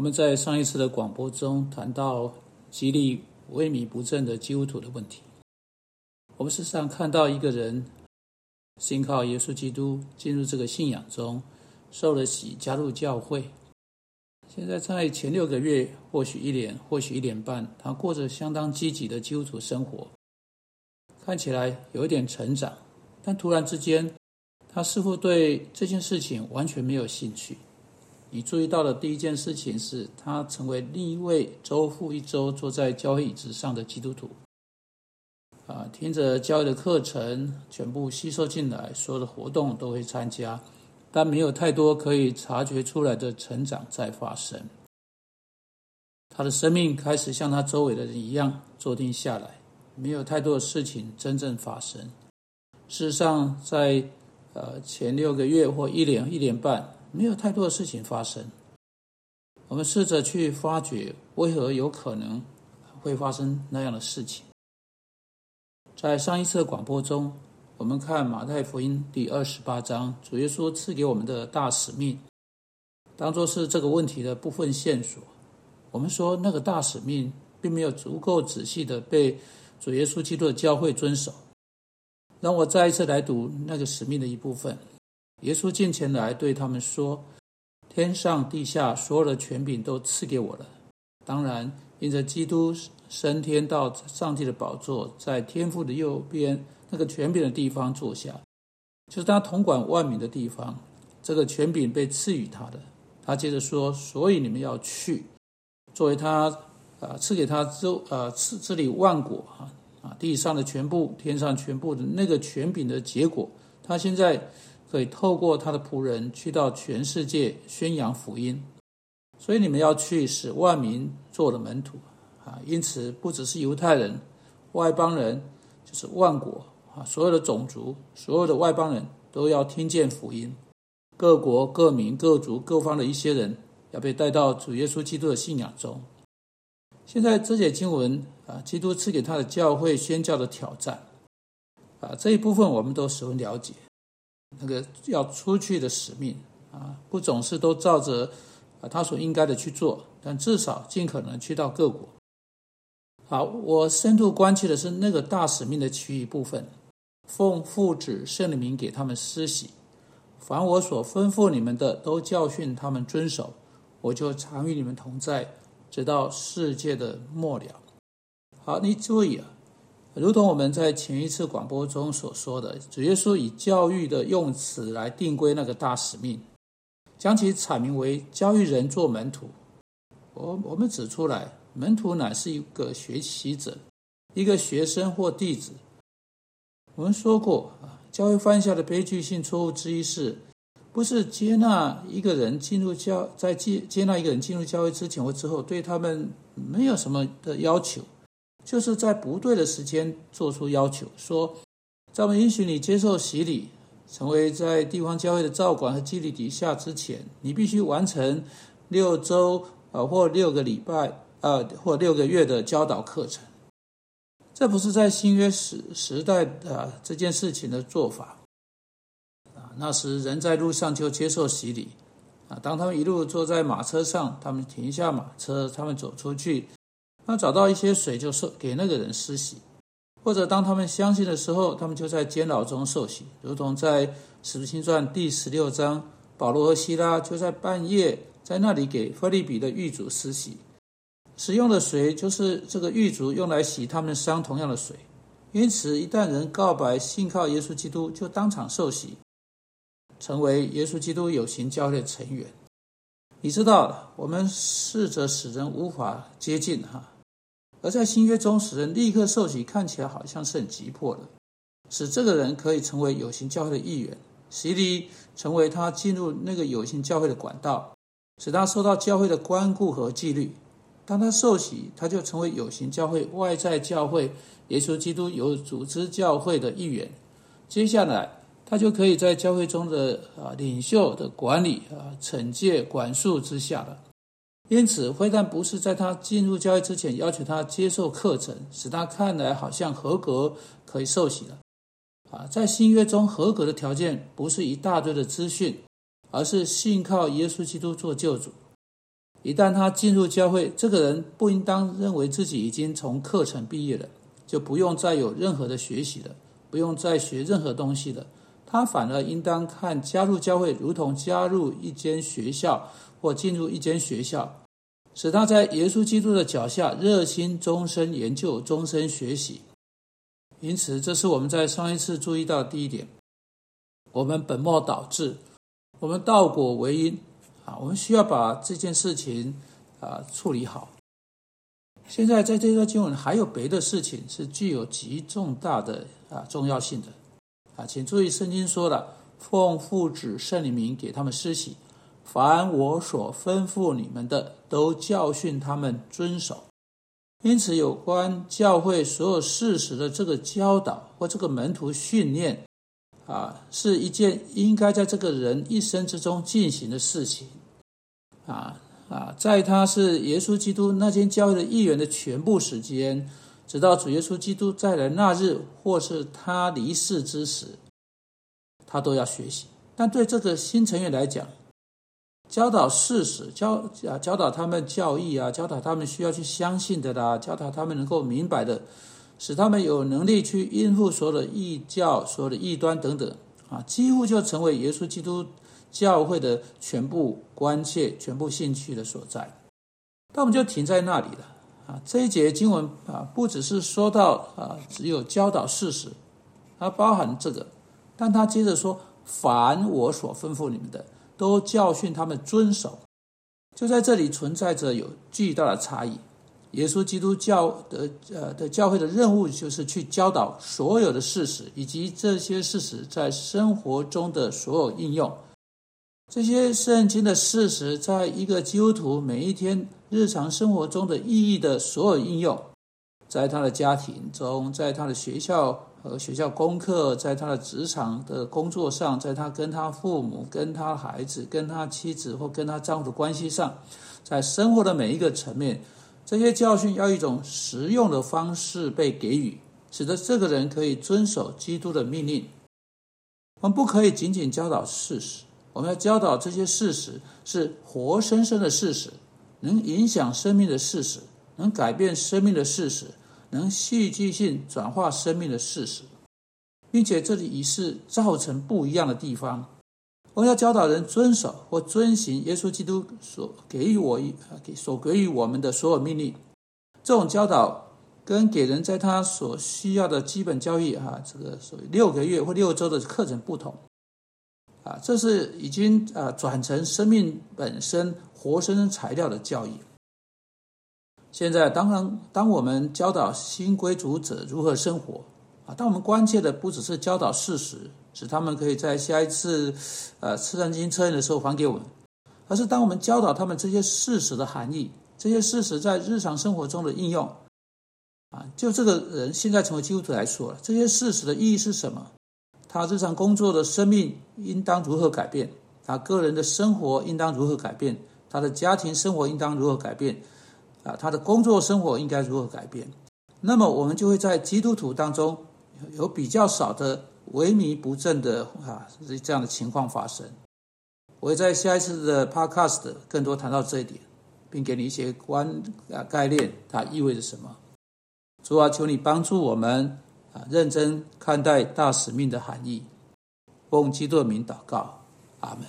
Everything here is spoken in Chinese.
我们在上一次的广播中谈到激励萎靡不振的基督徒的问题。我们事实上看到一个人信靠耶稣基督，进入这个信仰中，受了洗，加入教会。现在在前六个月，或许一年，或许一年半，他过着相当积极的基督徒生活，看起来有一点成长。但突然之间，他似乎对这件事情完全没有兴趣。你注意到的第一件事情是他成为另一位周复一周坐在交易椅子上的基督徒，啊，听着交易的课程，全部吸收进来，所有的活动都会参加，但没有太多可以察觉出来的成长在发生。他的生命开始像他周围的人一样坐定下来，没有太多的事情真正发生。事实上，在呃前六个月或一年、一年半。没有太多的事情发生，我们试着去发掘为何有可能会发生那样的事情。在上一次的广播中，我们看马太福音第二十八章，主耶稣赐给我们的大使命，当做是这个问题的部分线索。我们说那个大使命并没有足够仔细的被主耶稣基督的教会遵守。让我再一次来读那个使命的一部分。耶稣近前来对他们说：“天上地下所有的权柄都赐给我了。当然，因着基督升天到上帝的宝座，在天父的右边那个权柄的地方坐下，就是他统管万民的地方。这个权柄被赐予他的。他接着说：所以你们要去，作为他啊赐给他之啊赐治理万国啊啊地上的全部，天上全部的那个权柄的结果。他现在。”可以透过他的仆人去到全世界宣扬福音，所以你们要去使万民做了门徒啊！因此，不只是犹太人、外邦人，就是万国啊，所有的种族、所有的外邦人都要听见福音。各国、各民、各族、各方的一些人要被带到主耶稣基督的信仰中。现在这些经文啊，基督赐给他的教会宣教的挑战啊，这一部分我们都十分了解。那个要出去的使命啊，不总是都照着啊他所应该的去做，但至少尽可能去到各国。好，我深度关切的是那个大使命的其余部分，奉父子圣灵名给他们施洗，凡我所吩咐你们的，都教训他们遵守，我就常与你们同在，直到世界的末了。好，你注意啊。如同我们在前一次广播中所说的，主耶稣以教育的用词来定规那个大使命，将其阐明为教育人做门徒。我我们指出来，门徒乃是一个学习者，一个学生或弟子。我们说过啊，教会犯下的悲剧性错误之一是，不是接纳一个人进入教，在接接纳一个人进入教会之前或之后，对他们没有什么的要求。就是在不对的时间做出要求，说在我们允许你接受洗礼，成为在地方教会的照管和纪律底下之前，你必须完成六周啊或六个礼拜啊或六个月的教导课程。这不是在新约时时代的这件事情的做法啊。那时人在路上就接受洗礼啊，当他们一路坐在马车上，他们停下马车，他们走出去。那找到一些水，就受给那个人施洗；或者当他们相信的时候，他们就在监牢中受洗，如同在《使徒行传》第十六章，保罗和希拉就在半夜在那里给菲利比的狱卒施洗，使用的水就是这个狱卒用来洗他们伤同样的水。因此，一旦人告白信靠耶稣基督，就当场受洗，成为耶稣基督有形教会成员。你知道，我们试着使人无法接近哈，而在新约中，使人立刻受洗，看起来好像是很急迫的，使这个人可以成为有形教会的一员，洗礼成为他进入那个有形教会的管道，使他受到教会的关顾和纪律。当他受洗，他就成为有形教会外在教会耶稣基督有组织教会的一员。接下来。他就可以在教会中的啊领袖的管理啊惩戒管束之下了。因此，非但不是在他进入教会之前要求他接受课程，使他看来好像合格可以受洗了。啊，在新约中合格的条件不是一大堆的资讯，而是信靠耶稣基督做救主。一旦他进入教会，这个人不应当认为自己已经从课程毕业了，就不用再有任何的学习了，不用再学任何东西了。他反而应当看加入教会，如同加入一间学校或进入一间学校，使他在耶稣基督的脚下热心终身研究、终身学习。因此，这是我们在上一次注意到第一点：我们本末倒置，我们倒果为因啊！我们需要把这件事情啊处理好。现在在这段经文还有别的事情是具有极重大的啊重要性的。啊，请注意，圣经说了：“奉父子圣灵名给他们施洗，凡我所吩咐你们的，都教训他们遵守。”因此，有关教会所有事实的这个教导或这个门徒训练，啊，是一件应该在这个人一生之中进行的事情。啊啊，在他是耶稣基督那间教会的一员的全部时间。直到主耶稣基督再来那日，或是他离世之时，他都要学习。但对这个新成员来讲，教导事实、教啊教导他们教义啊，教导他们需要去相信的啦，教导他们能够明白的，使他们有能力去应付所有的异教、所有的异端等等啊，几乎就成为耶稣基督教会的全部关切、全部兴趣的所在。那我们就停在那里了。啊，这一节经文啊，不只是说到啊，只有教导事实，它包含这个，但他接着说，凡我所吩咐你们的，都教训他们遵守。就在这里存在着有巨大的差异。耶稣基督教的呃的教会的任务，就是去教导所有的事实，以及这些事实在生活中的所有应用。这些圣经的事实，在一个基督徒每一天日常生活中的意义的所有应用，在他的家庭中，在他的学校和学校功课，在他的职场的工作上，在他跟他父母、跟他孩子、跟他妻子或跟他丈夫的关系上，在生活的每一个层面，这些教训要一种实用的方式被给予，使得这个人可以遵守基督的命令。我们不可以仅仅教导事实。我们要教导这些事实是活生生的事实，能影响生命的事实，能改变生命的事实，能戏剧性转化生命的事实，并且这里已是造成不一样的地方。我们要教导人遵守或遵行耶稣基督所给予我给所给予我们的所有命令。这种教导跟给人在他所需要的基本教育啊，这个所谓六个月或六周的课程不同。啊，这是已经啊转成生命本身活生生材料的教育。现在，当然，当我们教导新归主者如何生活啊，当我们关切的不只是教导事实，使他们可以在下一次呃次战经测验的时候还给我们，而是当我们教导他们这些事实的含义，这些事实在日常生活中的应用啊，就这个人现在成为基督徒来说，这些事实的意义是什么？他日常工作的生命应当如何改变？他个人的生活应当如何改变？他的家庭生活应当如何改变？啊，他的工作生活应该如何改变？那么我们就会在基督徒当中有比较少的萎靡不振的啊这样的情况发生。我会在下一次的 Podcast 更多谈到这一点，并给你一些观啊概念，它意味着什么？主啊，求你帮助我们。啊，认真看待大使命的含义，奉基督的名祷告，阿门。